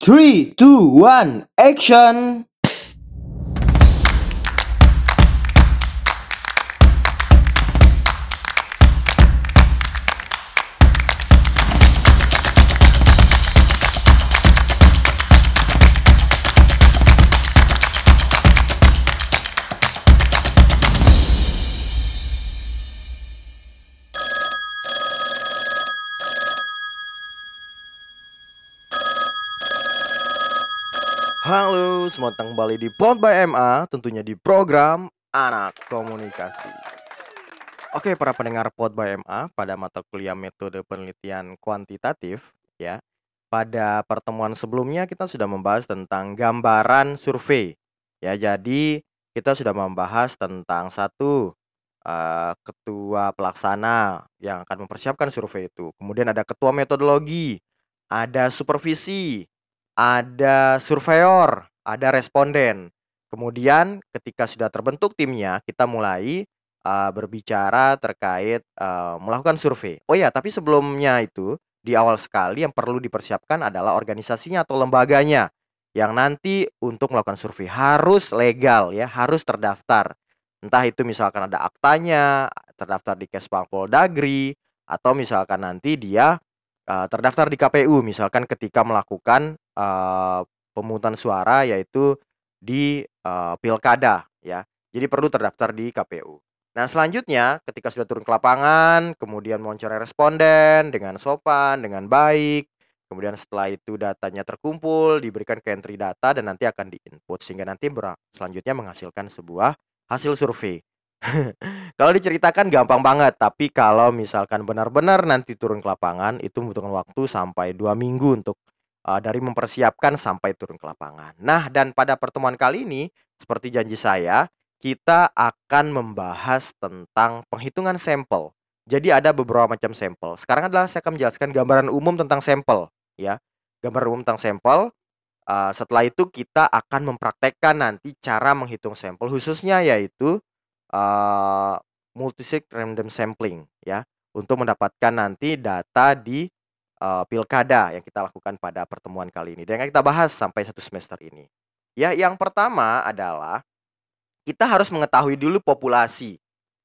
Three, two, one, action! Selamat datang di Pod by MA, tentunya di program Anak Komunikasi. Oke, para pendengar Pod by MA, pada mata kuliah metode penelitian kuantitatif, ya. Pada pertemuan sebelumnya kita sudah membahas tentang gambaran survei. Ya, jadi kita sudah membahas tentang satu eh, ketua pelaksana yang akan mempersiapkan survei itu. Kemudian ada ketua metodologi, ada supervisi, ada surveyor, ada responden. Kemudian ketika sudah terbentuk timnya, kita mulai uh, berbicara terkait uh, melakukan survei. Oh ya, tapi sebelumnya itu di awal sekali yang perlu dipersiapkan adalah organisasinya atau lembaganya yang nanti untuk melakukan survei harus legal ya, harus terdaftar. Entah itu misalkan ada aktanya, terdaftar di Kesbang Poldagri atau misalkan nanti dia uh, terdaftar di KPU misalkan ketika melakukan uh, pemungutan suara yaitu di uh, pilkada ya. Jadi perlu terdaftar di KPU. Nah, selanjutnya ketika sudah turun ke lapangan, kemudian mewawancarai responden dengan sopan, dengan baik. Kemudian setelah itu datanya terkumpul, diberikan ke entry data dan nanti akan diinput sehingga nanti selanjutnya menghasilkan sebuah hasil survei. Kalau diceritakan gampang banget, tapi kalau misalkan benar-benar nanti turun ke lapangan itu membutuhkan waktu sampai dua minggu untuk uh, dari mempersiapkan sampai turun ke lapangan. Nah, dan pada pertemuan kali ini, seperti janji saya, kita akan membahas tentang penghitungan sampel. Jadi ada beberapa macam sampel. Sekarang adalah saya akan menjelaskan gambaran umum tentang sampel, ya. Gambaran umum tentang sampel. Uh, setelah itu kita akan mempraktekkan nanti cara menghitung sampel khususnya yaitu uh, multisig random sampling ya untuk mendapatkan nanti data di uh, pilkada yang kita lakukan pada pertemuan kali ini dan yang kita bahas sampai satu semester ini. Ya, yang pertama adalah kita harus mengetahui dulu populasi.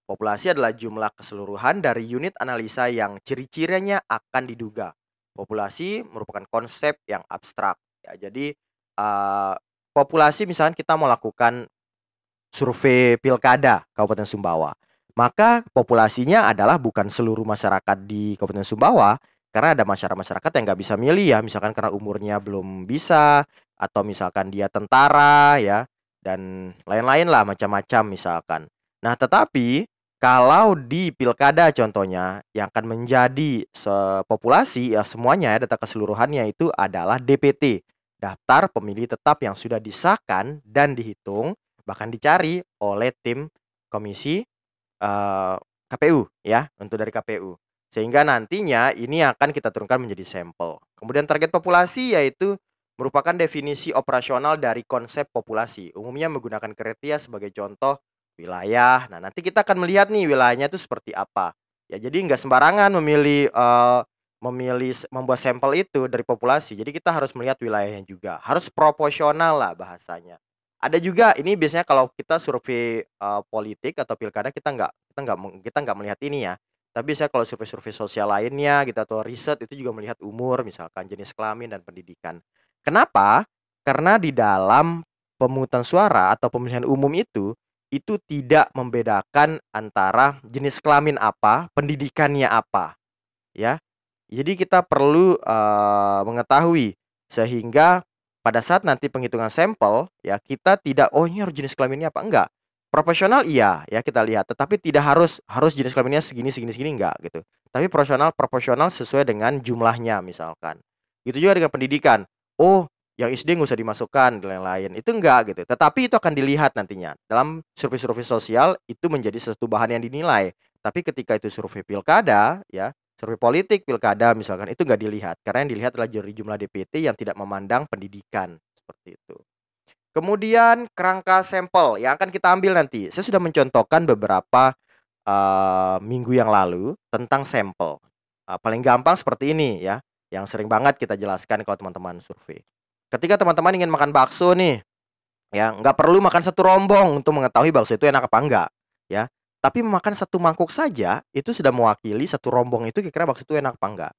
Populasi adalah jumlah keseluruhan dari unit analisa yang ciri-cirinya akan diduga. Populasi merupakan konsep yang abstrak. Ya, jadi uh, populasi misalnya kita mau lakukan survei pilkada Kabupaten Sumbawa. Maka populasinya adalah bukan seluruh masyarakat di Kabupaten Sumbawa, karena ada masyarakat-masyarakat yang nggak bisa milih ya, misalkan karena umurnya belum bisa, atau misalkan dia tentara ya, dan lain-lain lah macam-macam misalkan. Nah tetapi kalau di pilkada contohnya yang akan menjadi sepopulasi ya semuanya ya data keseluruhannya itu adalah DPT, daftar pemilih tetap yang sudah disahkan dan dihitung bahkan dicari oleh tim komisi uh, eh, KPU ya untuk dari KPU. Sehingga nantinya ini akan kita turunkan menjadi sampel. Kemudian target populasi yaitu merupakan definisi operasional dari konsep populasi. Umumnya menggunakan kriteria sebagai contoh wilayah. Nah, nanti kita akan melihat nih wilayahnya itu seperti apa. Ya, jadi nggak sembarangan memilih uh, memilih membuat sampel itu dari populasi. Jadi kita harus melihat wilayahnya juga. Harus proporsional lah bahasanya. Ada juga ini biasanya kalau kita survei uh, politik atau pilkada kita nggak kita nggak kita nggak melihat ini ya. Tapi saya kalau survei-survei sosial lainnya gitu atau riset itu juga melihat umur misalkan jenis kelamin dan pendidikan. Kenapa? Karena di dalam pemungutan suara atau pemilihan umum itu itu tidak membedakan antara jenis kelamin apa, pendidikannya apa. Ya. Jadi kita perlu uh, mengetahui sehingga pada saat nanti penghitungan sampel ya kita tidak oh ini harus jenis kelaminnya apa enggak Profesional iya, ya kita lihat, tetapi tidak harus harus jenis kelaminnya segini segini segini enggak gitu. Tapi profesional proporsional sesuai dengan jumlahnya misalkan. Gitu juga dengan pendidikan. Oh, yang SD nggak usah dimasukkan dan lain-lain. Itu enggak gitu. Tetapi itu akan dilihat nantinya. Dalam survei-survei sosial itu menjadi satu bahan yang dinilai. Tapi ketika itu survei pilkada ya, survei politik pilkada misalkan itu enggak dilihat karena yang dilihat adalah jumlah DPT yang tidak memandang pendidikan seperti itu. Kemudian kerangka sampel yang akan kita ambil nanti. Saya sudah mencontohkan beberapa uh, minggu yang lalu tentang sampel. Uh, paling gampang seperti ini ya, yang sering banget kita jelaskan kalau teman-teman survei. ketika teman-teman ingin makan bakso nih, ya nggak perlu makan satu rombong untuk mengetahui bakso itu enak apa enggak, ya. Tapi makan satu mangkuk saja itu sudah mewakili satu rombong itu kira-kira bakso itu enak apa enggak.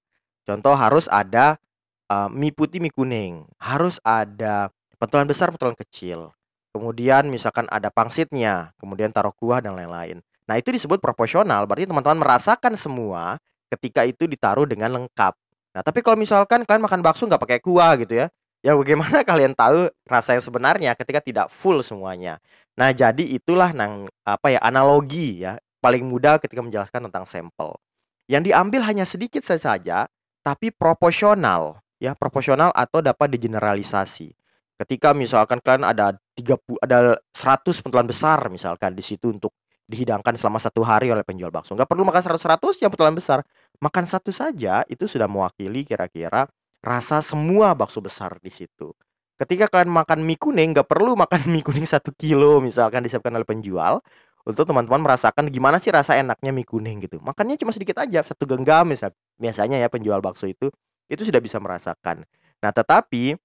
Contoh harus ada uh, mie putih, mie kuning, harus ada pentolan besar, pentolan kecil. Kemudian misalkan ada pangsitnya, kemudian taruh kuah dan lain-lain. Nah, itu disebut proporsional, berarti teman-teman merasakan semua ketika itu ditaruh dengan lengkap. Nah, tapi kalau misalkan kalian makan bakso nggak pakai kuah gitu ya, ya bagaimana kalian tahu rasa yang sebenarnya ketika tidak full semuanya. Nah, jadi itulah nang apa ya analogi ya paling mudah ketika menjelaskan tentang sampel. Yang diambil hanya sedikit saja, tapi proporsional ya, proporsional atau dapat digeneralisasi. Ketika misalkan kalian ada 30 ada 100 pentolan besar misalkan di situ untuk dihidangkan selama satu hari oleh penjual bakso. Nggak perlu makan 100-100 yang pentolan besar. Makan satu saja itu sudah mewakili kira-kira rasa semua bakso besar di situ. Ketika kalian makan mie kuning, nggak perlu makan mie kuning satu kilo misalkan disiapkan oleh penjual untuk teman-teman merasakan gimana sih rasa enaknya mie kuning gitu. Makannya cuma sedikit aja, satu genggam misal. Biasanya ya penjual bakso itu itu sudah bisa merasakan. Nah, tetapi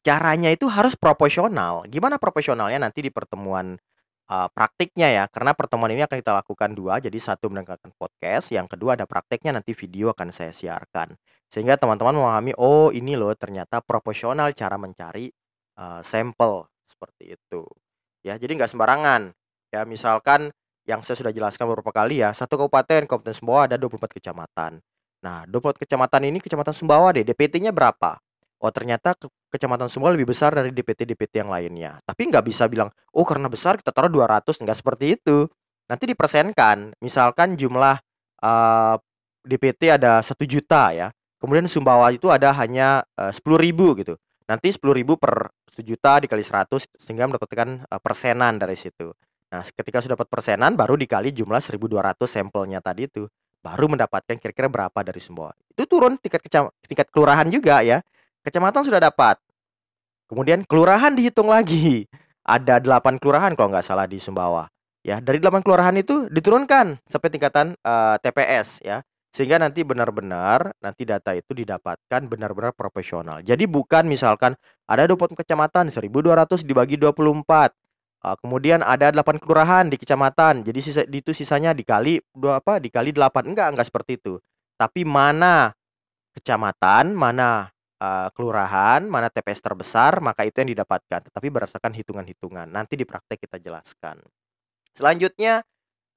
caranya itu harus proporsional. Gimana proporsionalnya nanti di pertemuan uh, praktiknya ya, karena pertemuan ini akan kita lakukan dua, jadi satu mendengarkan podcast, yang kedua ada prakteknya nanti video akan saya siarkan. Sehingga teman-teman memahami, oh ini loh ternyata proporsional cara mencari uh, sampel seperti itu. Ya, jadi nggak sembarangan. Ya, misalkan yang saya sudah jelaskan beberapa kali ya, satu kabupaten, Kabupaten Sumbawa ada 24 kecamatan. Nah, 24 kecamatan ini kecamatan Sumbawa deh, DPT-nya berapa? Oh ternyata ke Kecamatan Sumbawa lebih besar dari DPT-DPT yang lainnya. Tapi nggak bisa bilang, "Oh karena besar kita taruh 200." Nggak seperti itu. Nanti dipersenkan. Misalkan jumlah, uh, eh, DPT ada satu juta ya, kemudian Sumbawa itu ada hanya, uh, ribu gitu. Nanti ribu per juta dikali 100 sehingga mendapatkan, uh, persenan dari situ. Nah ketika sudah dapat persenan baru dikali jumlah 1.200 sampelnya tadi itu, baru mendapatkan kira-kira berapa dari Sumbawa. Itu turun tingkat kecam tingkat kelurahan juga ya. Kecamatan sudah dapat. Kemudian kelurahan dihitung lagi. Ada 8 kelurahan kalau nggak salah di Sumbawa. Ya, dari 8 kelurahan itu diturunkan sampai tingkatan uh, eh, TPS ya. Sehingga nanti benar-benar nanti data itu didapatkan benar-benar profesional. Jadi bukan misalkan ada 20 kecamatan 1200 dibagi 24. Uh, kemudian ada 8 kelurahan di kecamatan. Jadi sisa itu sisanya dikali dua apa? Dikali 8. Enggak, enggak seperti itu. Tapi mana kecamatan, mana uh, kelurahan, mana TPS terbesar, maka itu yang didapatkan. Tetapi berdasarkan hitungan-hitungan. Nanti di praktek kita jelaskan. Selanjutnya,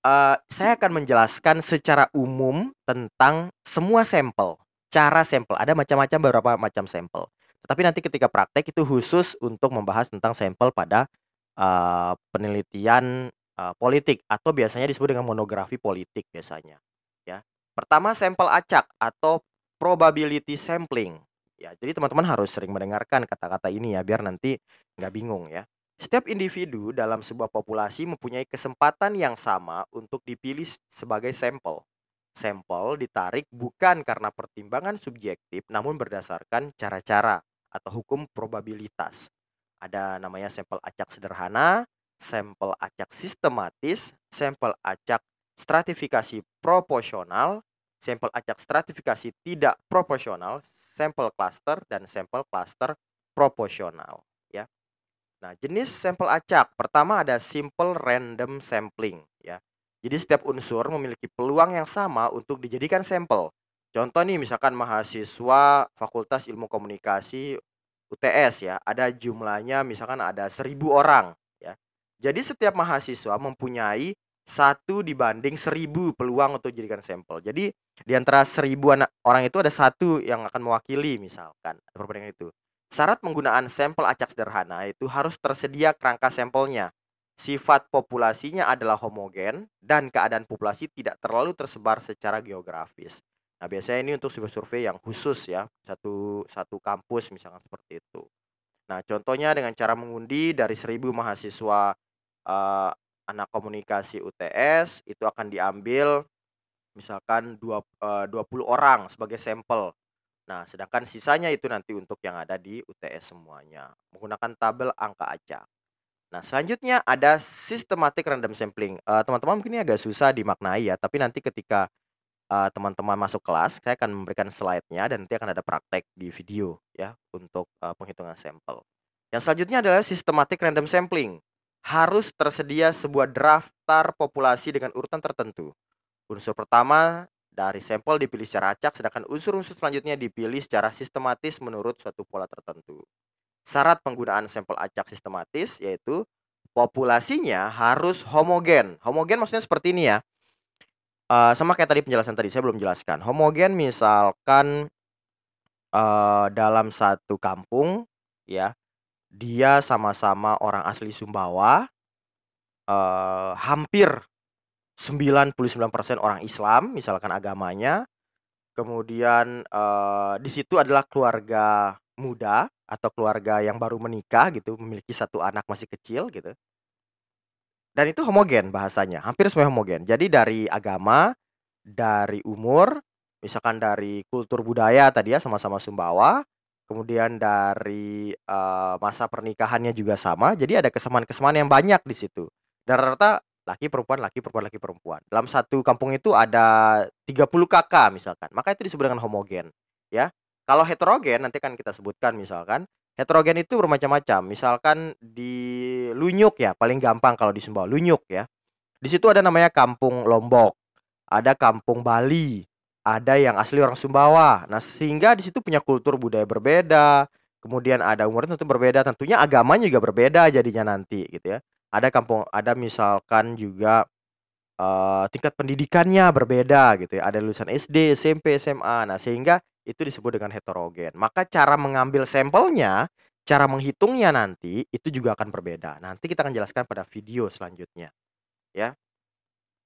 uh, saya akan menjelaskan secara umum tentang semua sampel, cara sampel. Ada macam-macam beberapa macam sampel. Tetapi nanti ketika praktek itu khusus untuk membahas tentang sampel pada uh, penelitian uh, politik atau biasanya disebut dengan monografi politik biasanya. Ya, pertama sampel acak atau probability sampling. Ya, jadi teman-teman harus sering mendengarkan kata-kata ini ya biar nanti nggak bingung ya. Setiap individu dalam sebuah populasi mempunyai kesempatan yang sama untuk dipilih sebagai sampel. Sampel ditarik bukan karena pertimbangan subjektif namun berdasarkan cara-cara atau hukum probabilitas. Ada namanya sampel acak sederhana, sampel acak sistematis, sampel acak stratifikasi proporsional, sampel acak stratifikasi tidak proporsional, sampel cluster dan sampel cluster proporsional ya. Nah, jenis sampel acak pertama ada simple random sampling ya. Jadi setiap unsur memiliki peluang yang sama untuk dijadikan sampel. Contoh nih misalkan mahasiswa Fakultas Ilmu Komunikasi UTS ya, ada jumlahnya misalkan ada seribu orang ya. Jadi setiap mahasiswa mempunyai satu dibanding seribu peluang untuk dijadikan sampel. Jadi di antara seribu anak orang itu ada satu yang akan mewakili misalkan perbandingan itu. Syarat menggunaan sampel acak sederhana itu harus tersedia kerangka sampelnya. Sifat populasinya adalah homogen dan keadaan populasi tidak terlalu tersebar secara geografis. Nah, biasanya ini untuk survei yang khusus ya, satu satu kampus misalkan seperti itu. Nah, contohnya dengan cara mengundi dari seribu mahasiswa uh, anak komunikasi UTS itu akan diambil misalkan dua, uh, 20 orang sebagai sampel. Nah, sedangkan sisanya itu nanti untuk yang ada di UTS semuanya menggunakan tabel angka acak. Nah, selanjutnya ada systematic random sampling. teman teman-teman mungkin ini agak susah dimaknai ya, tapi nanti ketika uh, teman-teman masuk kelas, saya akan memberikan slide-nya dan nanti akan ada praktek di video ya untuk uh, penghitungan sampel. Yang selanjutnya adalah systematic random sampling. Harus tersedia sebuah daftar populasi dengan urutan tertentu. Unsur pertama dari sampel dipilih secara acak, sedangkan unsur-unsur selanjutnya dipilih secara sistematis menurut suatu pola tertentu. Syarat penggunaan sampel acak sistematis yaitu populasinya harus homogen. Homogen maksudnya seperti ini ya. Uh, sama kayak tadi penjelasan tadi saya belum jelaskan. Homogen misalkan uh, dalam satu kampung ya, dia sama-sama orang asli Sumbawa. Uh, hampir 99% orang Islam misalkan agamanya. Kemudian uh, di situ adalah keluarga muda atau keluarga yang baru menikah gitu, memiliki satu anak masih kecil gitu. Dan itu homogen bahasanya, hampir semua homogen. Jadi dari agama, dari umur, misalkan dari kultur budaya tadi ya sama-sama Sumbawa, kemudian dari uh, masa pernikahannya juga sama. Jadi ada kesamaan-kesamaan yang banyak di situ. Dan rata-rata laki perempuan laki perempuan laki perempuan. Dalam satu kampung itu ada 30 kakak misalkan. Maka itu disebut dengan homogen, ya. Kalau heterogen nanti kan kita sebutkan misalkan, heterogen itu bermacam-macam. Misalkan di Lunyuk ya, paling gampang kalau di Sumbawa, Lunyuk ya. Di situ ada namanya Kampung Lombok, ada Kampung Bali, ada yang asli orang Sumbawa. Nah, sehingga di situ punya kultur budaya berbeda, kemudian ada umurnya tentu berbeda, tentunya agamanya juga berbeda jadinya nanti gitu ya. Ada kampung ada misalkan juga uh, tingkat pendidikannya berbeda gitu ya. Ada lulusan SD, SMP, SMA. Nah, sehingga itu disebut dengan heterogen. Maka cara mengambil sampelnya, cara menghitungnya nanti itu juga akan berbeda. Nanti kita akan jelaskan pada video selanjutnya. Ya.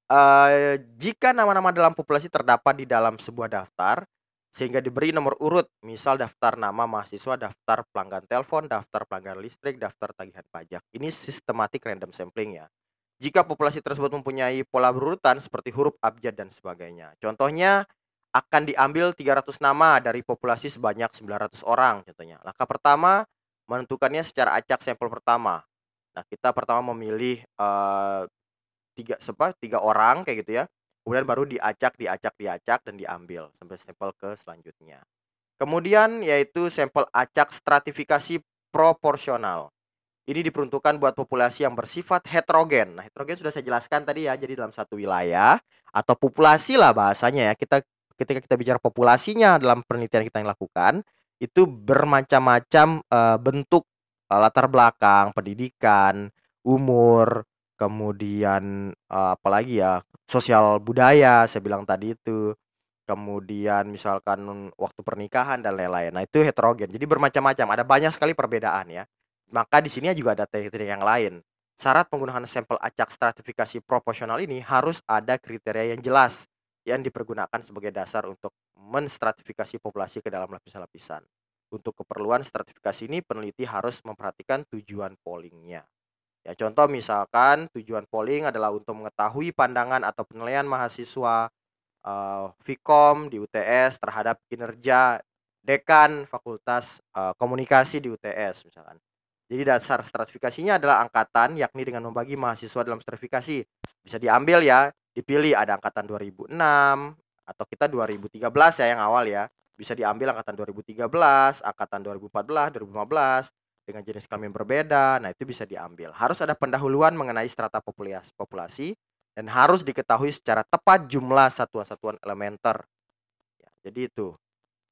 Uh, jika nama-nama dalam populasi terdapat di dalam sebuah daftar sehingga diberi nomor urut, misal daftar nama mahasiswa, daftar pelanggan telepon, daftar pelanggan listrik, daftar tagihan pajak. Ini sistematik random sampling ya. Jika populasi tersebut mempunyai pola berurutan seperti huruf abjad dan sebagainya. Contohnya akan diambil 300 nama dari populasi sebanyak 900 orang contohnya. Langkah pertama menentukannya secara acak sampel pertama. Nah, kita pertama memilih uh, tiga sepa, tiga orang kayak gitu ya. Kemudian baru diacak, diacak, diacak dan diambil sampai sampel ke selanjutnya. Kemudian yaitu sampel acak stratifikasi proporsional. Ini diperuntukkan buat populasi yang bersifat heterogen. Nah, heterogen sudah saya jelaskan tadi ya. Jadi dalam satu wilayah atau populasi lah bahasanya ya. Kita ketika kita bicara populasinya dalam penelitian kita yang lakukan itu bermacam-macam uh, bentuk uh, latar belakang, pendidikan, umur, kemudian uh, apalagi ya sosial budaya saya bilang tadi itu kemudian misalkan waktu pernikahan dan lain-lain nah itu heterogen jadi bermacam-macam ada banyak sekali perbedaan ya maka di sini juga ada kriteria yang lain syarat penggunaan sampel acak stratifikasi proporsional ini harus ada kriteria yang jelas yang dipergunakan sebagai dasar untuk menstratifikasi populasi ke dalam lapisan-lapisan. Untuk keperluan stratifikasi ini peneliti harus memperhatikan tujuan pollingnya. Ya, contoh misalkan tujuan polling adalah untuk mengetahui pandangan atau penilaian mahasiswa uh, Vkom di UTS terhadap kinerja dekan Fakultas uh, Komunikasi di UTS misalkan. Jadi dasar stratifikasinya adalah angkatan yakni dengan membagi mahasiswa dalam stratifikasi. Bisa diambil ya dipilih ada angkatan 2006 atau kita 2013 ya yang awal ya. Bisa diambil angkatan 2013, angkatan 2014, 2015 dengan jenis kelamin berbeda. Nah, itu bisa diambil. Harus ada pendahuluan mengenai strata populasi, populasi dan harus diketahui secara tepat jumlah satuan-satuan elementer. Ya, jadi itu.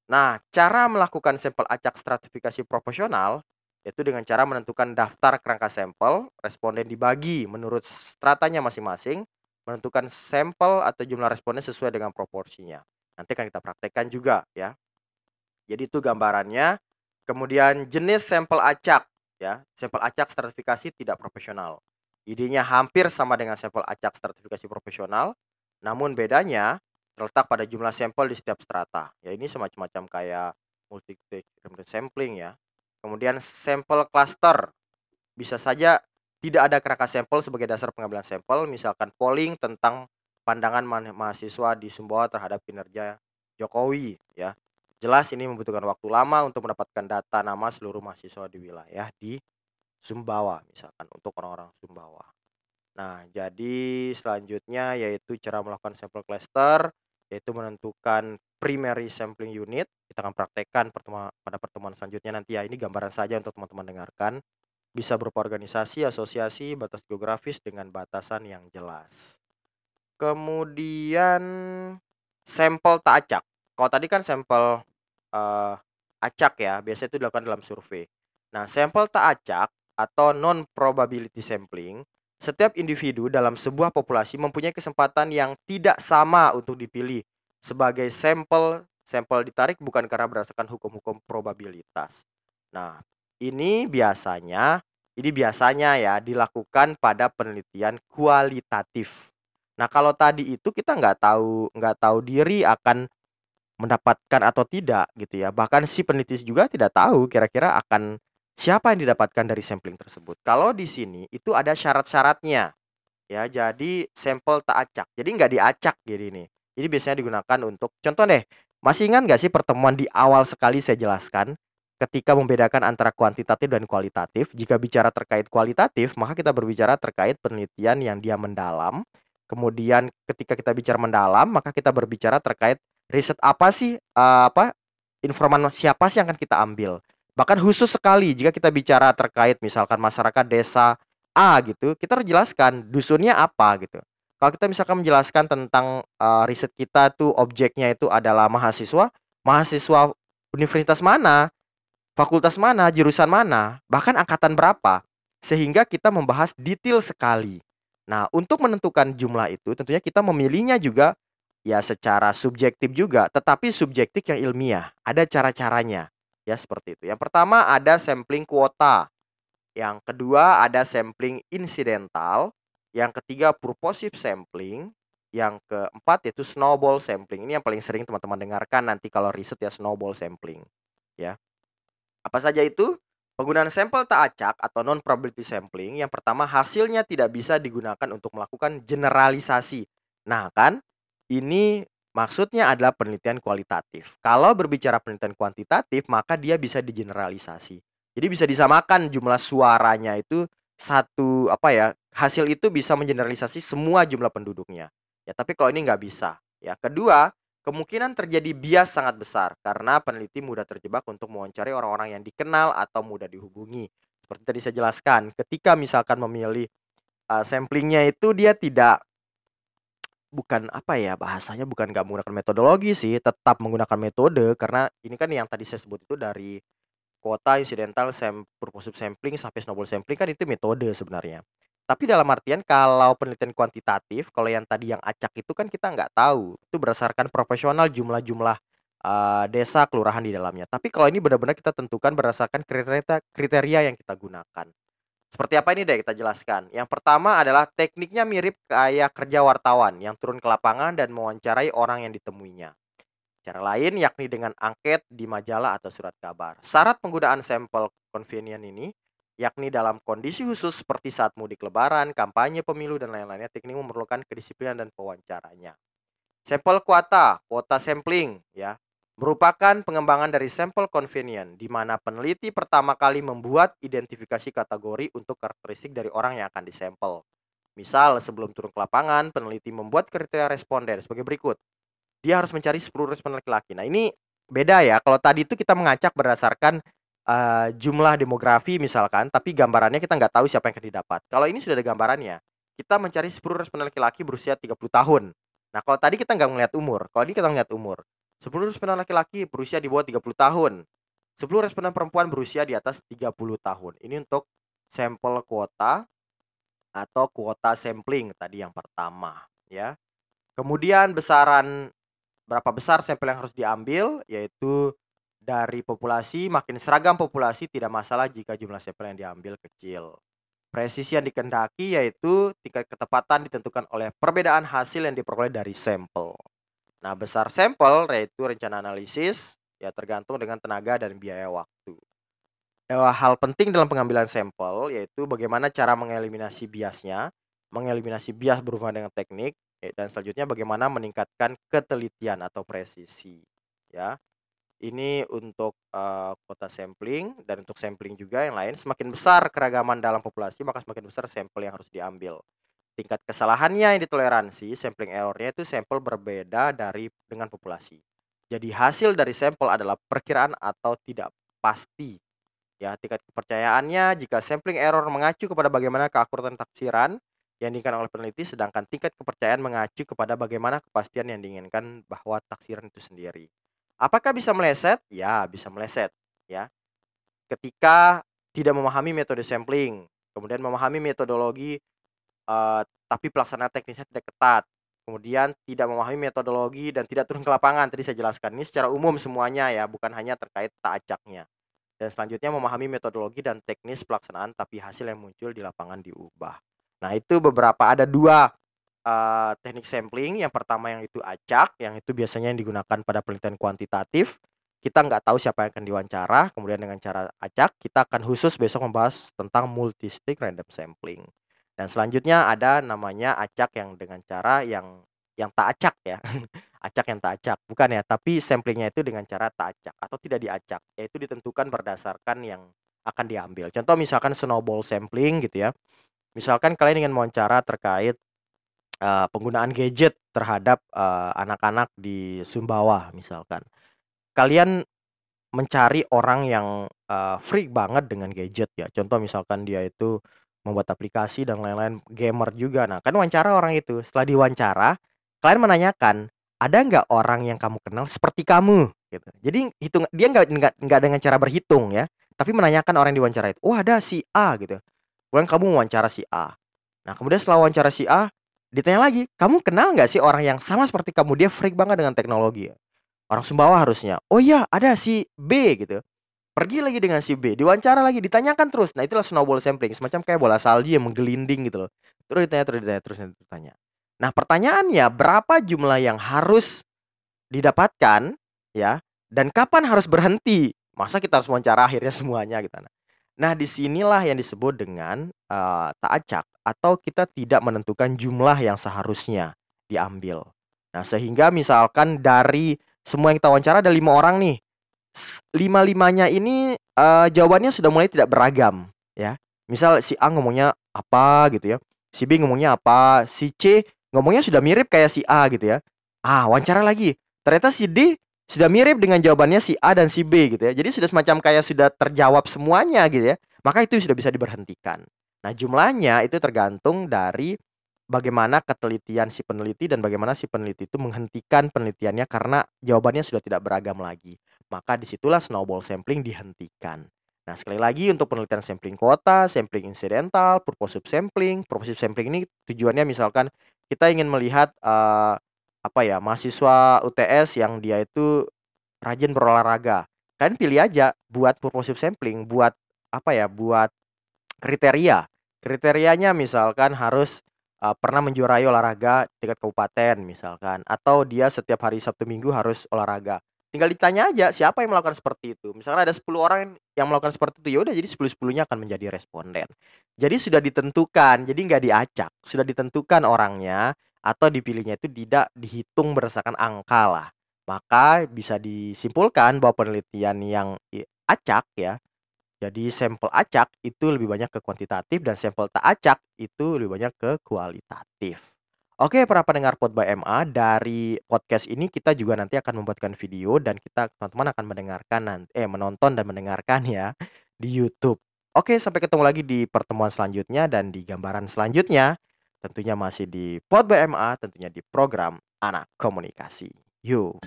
Nah, cara melakukan sampel acak stratifikasi proporsional yaitu dengan cara menentukan daftar kerangka sampel, responden dibagi menurut stratanya masing-masing menentukan sampel atau jumlah responden sesuai dengan proporsinya. Nanti akan kita praktekkan juga ya. Jadi itu gambarannya. Kemudian jenis sampel acak ya. Sampel acak stratifikasi tidak profesional. Idenya hampir sama dengan sampel acak stratifikasi profesional, namun bedanya terletak pada jumlah sampel di setiap strata. Ya ini semacam-macam kayak multi sampling ya. Kemudian sampel cluster bisa saja tidak ada kerangka sampel sebagai dasar pengambilan sampel, misalkan polling tentang pandangan mahasiswa di Sumbawa terhadap kinerja Jokowi ya. Jelas ini membutuhkan waktu lama untuk mendapatkan data nama seluruh mahasiswa di wilayah di Sumbawa misalkan untuk orang-orang Sumbawa. Nah, jadi selanjutnya yaitu cara melakukan sampel cluster yaitu menentukan primary sampling unit. Kita akan praktekkan pada pertemuan selanjutnya nanti ya. Ini gambaran saja untuk teman-teman dengarkan. Bisa berupa organisasi, asosiasi, batas geografis dengan batasan yang jelas. Kemudian sampel tak acak. Kalau tadi kan sampel uh, acak ya, biasanya itu dilakukan dalam survei. Nah, sampel tak acak atau non probability sampling, setiap individu dalam sebuah populasi mempunyai kesempatan yang tidak sama untuk dipilih sebagai sampel sampel ditarik bukan karena berdasarkan hukum-hukum probabilitas. Nah, ini biasanya ini biasanya ya dilakukan pada penelitian kualitatif. Nah, kalau tadi itu kita nggak tahu nggak tahu diri akan mendapatkan atau tidak gitu ya. Bahkan si peneliti juga tidak tahu kira-kira akan siapa yang didapatkan dari sampling tersebut. Kalau di sini itu ada syarat-syaratnya. Ya, jadi sampel tak acak. Jadi nggak diacak jadi ini. Ini biasanya digunakan untuk contoh deh. Masih ingat nggak sih pertemuan di awal sekali saya jelaskan ketika membedakan antara kuantitatif dan kualitatif? Jika bicara terkait kualitatif, maka kita berbicara terkait penelitian yang dia mendalam Kemudian ketika kita bicara mendalam, maka kita berbicara terkait riset apa sih uh, apa informasi siapa sih yang akan kita ambil. Bahkan khusus sekali jika kita bicara terkait misalkan masyarakat desa A gitu, kita harus jelaskan dusunnya apa gitu. Kalau kita misalkan menjelaskan tentang uh, riset kita tuh objeknya itu adalah mahasiswa, mahasiswa universitas mana, fakultas mana, jurusan mana, bahkan angkatan berapa, sehingga kita membahas detail sekali. Nah, untuk menentukan jumlah itu tentunya kita memilihnya juga ya secara subjektif juga, tetapi subjektif yang ilmiah. Ada cara-caranya. Ya seperti itu. Yang pertama ada sampling kuota. Yang kedua ada sampling insidental. Yang ketiga purposive sampling. Yang keempat yaitu snowball sampling. Ini yang paling sering teman-teman dengarkan nanti kalau riset ya snowball sampling. Ya. Apa saja itu? Penggunaan sampel tak acak atau non probability sampling yang pertama hasilnya tidak bisa digunakan untuk melakukan generalisasi. Nah, kan ini maksudnya adalah penelitian kualitatif. Kalau berbicara penelitian kuantitatif, maka dia bisa digeneralisasi. Jadi bisa disamakan jumlah suaranya itu satu apa ya hasil itu bisa mengeneralisasi semua jumlah penduduknya. Ya, tapi kalau ini nggak bisa. Ya, kedua Kemungkinan terjadi bias sangat besar karena peneliti mudah terjebak untuk mewawancari orang-orang yang dikenal atau mudah dihubungi. Seperti tadi saya jelaskan, ketika misalkan memilih uh, samplingnya itu dia tidak bukan apa ya bahasanya bukan nggak menggunakan metodologi sih, tetap menggunakan metode karena ini kan yang tadi saya sebut itu dari kuota incidental sam purposive sampling sampai snowball sampling kan itu metode sebenarnya. Tapi dalam artian kalau penelitian kuantitatif, kalau yang tadi yang acak itu kan kita nggak tahu. Itu berdasarkan profesional jumlah-jumlah uh, desa, kelurahan di dalamnya. Tapi kalau ini benar-benar kita tentukan berdasarkan kriteria kriteria yang kita gunakan. Seperti apa ini deh kita jelaskan. Yang pertama adalah tekniknya mirip kayak kerja wartawan yang turun ke lapangan dan mewawancarai orang yang ditemuinya. Cara lain yakni dengan angket di majalah atau surat kabar. Syarat penggunaan sampel convenient ini yakni dalam kondisi khusus seperti saat mudik lebaran, kampanye pemilu, dan lain-lainnya, teknik memerlukan kedisiplinan dan pewawancaranya. Sampel kuota, kuota sampling, ya, merupakan pengembangan dari sampel convenient, di mana peneliti pertama kali membuat identifikasi kategori untuk karakteristik dari orang yang akan disampel. Misal, sebelum turun ke lapangan, peneliti membuat kriteria responden sebagai berikut. Dia harus mencari 10 responden laki-laki. Nah, ini beda ya. Kalau tadi itu kita mengacak berdasarkan uh, jumlah demografi misalkan, tapi gambarannya kita nggak tahu siapa yang akan didapat. Kalau ini sudah ada gambarannya, kita mencari 10 responden laki-laki berusia 30 tahun. Nah, kalau tadi kita nggak melihat umur, kalau ini kita melihat umur. 10 responden laki-laki berusia di bawah 30 tahun. 10 responden perempuan berusia di atas 30 tahun. Ini untuk sampel kuota atau kuota sampling tadi yang pertama, ya. Kemudian besaran berapa besar sampel yang harus diambil yaitu dari populasi, makin seragam populasi tidak masalah jika jumlah sampel yang diambil kecil. Presisi yang dikendaki yaitu tingkat ketepatan ditentukan oleh perbedaan hasil yang diperoleh dari sampel. Nah, besar sampel yaitu rencana analisis ya tergantung dengan tenaga dan biaya waktu. Nah, hal penting dalam pengambilan sampel yaitu bagaimana cara mengeliminasi biasnya, mengeliminasi bias berhubungan dengan teknik, ya, dan selanjutnya bagaimana meningkatkan ketelitian atau presisi. Ya, ini untuk, uh, kota sampling dan untuk sampling juga yang lain, semakin besar keragaman dalam populasi, maka semakin besar sampel yang harus diambil. Tingkat kesalahannya yang ditoleransi, sampling errornya itu sampel berbeda dari dengan populasi. Jadi hasil dari sampel adalah perkiraan atau tidak pasti. Ya, tingkat kepercayaannya jika sampling error mengacu kepada bagaimana keakuratan tafsiran yang diinginkan oleh peneliti, sedangkan tingkat kepercayaan mengacu kepada bagaimana kepastian yang diinginkan bahwa taksiran itu sendiri. Apakah bisa meleset? Ya, bisa meleset. Ya, ketika tidak memahami metode sampling, kemudian memahami metodologi, uh, tapi pelaksanaan teknisnya tidak ketat, kemudian tidak memahami metodologi dan tidak turun ke lapangan. Tadi saya jelaskan ini secara umum semuanya ya, bukan hanya terkait tak acaknya. Dan selanjutnya memahami metodologi dan teknis pelaksanaan, tapi hasil yang muncul di lapangan diubah. Nah, itu beberapa ada dua uh, teknik sampling. Yang pertama yang itu acak, yang itu biasanya yang digunakan pada penelitian kuantitatif. Kita nggak tahu siapa yang akan diwawancara, kemudian dengan cara acak, kita akan khusus besok membahas tentang multistic random sampling. Dan selanjutnya ada namanya acak yang dengan cara yang yang tak acak ya. acak yang tak acak, bukan ya, tapi samplingnya itu dengan cara tak acak atau tidak diacak, yaitu ditentukan berdasarkan yang akan diambil. Contoh misalkan snowball sampling gitu ya. Misalkan kalian ingin mewawancara terkait uh, penggunaan gadget terhadap uh, anak-anak di Sumbawa misalkan. Kalian mencari orang yang uh, freak banget dengan gadget ya. Contoh misalkan dia itu membuat aplikasi dan lain-lain, gamer juga. Nah, kan wawancara orang itu. Setelah diwawancara, kalian menanyakan, ada nggak orang yang kamu kenal seperti kamu? Gitu. Jadi hitung dia nggak nggak dengan cara berhitung ya, tapi menanyakan orang yang diwawancara itu. Oh ada si A gitu. Kemudian kamu wawancara si A. Nah, kemudian setelah wawancara si A, ditanya lagi, "Kamu kenal nggak sih orang yang sama seperti kamu? Dia freak banget dengan teknologi." Orang Sumbawa harusnya. "Oh iya, ada si B," gitu. Pergi lagi dengan si B, diwawancara lagi, ditanyakan terus. Nah, itulah snowball sampling, semacam kayak bola salju yang menggelinding gitu loh. Terus ditanya, terus ditanya, terus ditanya. Nah, pertanyaannya berapa jumlah yang harus didapatkan ya dan kapan harus berhenti? Masa kita harus wawancara akhirnya semuanya gitu. Nah, Nah, di sinilah yang disebut dengan uh, ta'acak atau kita tidak menentukan jumlah yang seharusnya diambil. Nah, sehingga misalkan dari semua yang kita wawancara ada lima orang nih, lima limanya ini uh, jawabannya sudah mulai tidak beragam, ya. Misal si A ngomongnya apa gitu ya, si B ngomongnya apa, si C ngomongnya sudah mirip kayak si A gitu ya. Ah, wawancara lagi. Ternyata si D sudah mirip dengan jawabannya si A dan si B gitu ya. Jadi sudah semacam kayak sudah terjawab semuanya gitu ya. Maka itu sudah bisa diberhentikan. Nah, jumlahnya itu tergantung dari bagaimana ketelitian si peneliti dan bagaimana si peneliti itu menghentikan penelitiannya karena jawabannya sudah tidak beragam lagi. Maka di situlah snowball sampling dihentikan. Nah, sekali lagi untuk penelitian sampling kuota, sampling insidental, purposive sampling. Purposive sampling ini tujuannya misalkan kita ingin melihat uh, apa ya, mahasiswa UTS yang dia itu rajin berolahraga. Kalian pilih aja buat purposive sampling, buat apa ya, buat kriteria. Kriterianya misalkan harus uh, pernah menjuarai olahraga tingkat kabupaten misalkan atau dia setiap hari Sabtu Minggu harus olahraga. Tinggal ditanya aja siapa yang melakukan seperti itu. Misalkan ada 10 orang yang melakukan seperti itu, ya udah jadi 10-10-nya akan menjadi responden. Jadi sudah ditentukan, jadi nggak diacak, sudah ditentukan orangnya atau dipilihnya itu tidak dihitung berdasarkan angka lah. Maka bisa disimpulkan bahwa penelitian yang acak ya, jadi sampel acak itu lebih banyak ke kuantitatif dan sampel tak acak itu lebih banyak ke kualitatif. Oke, para pendengar Pod by MA, dari podcast ini kita juga nanti akan membuatkan video dan kita teman-teman akan mendengarkan nanti eh menonton dan mendengarkan ya di YouTube. Oke, sampai ketemu lagi di pertemuan selanjutnya dan di gambaran selanjutnya. Tentunya masih di Pod BMA, tentunya di program Anak Komunikasi. Yuk.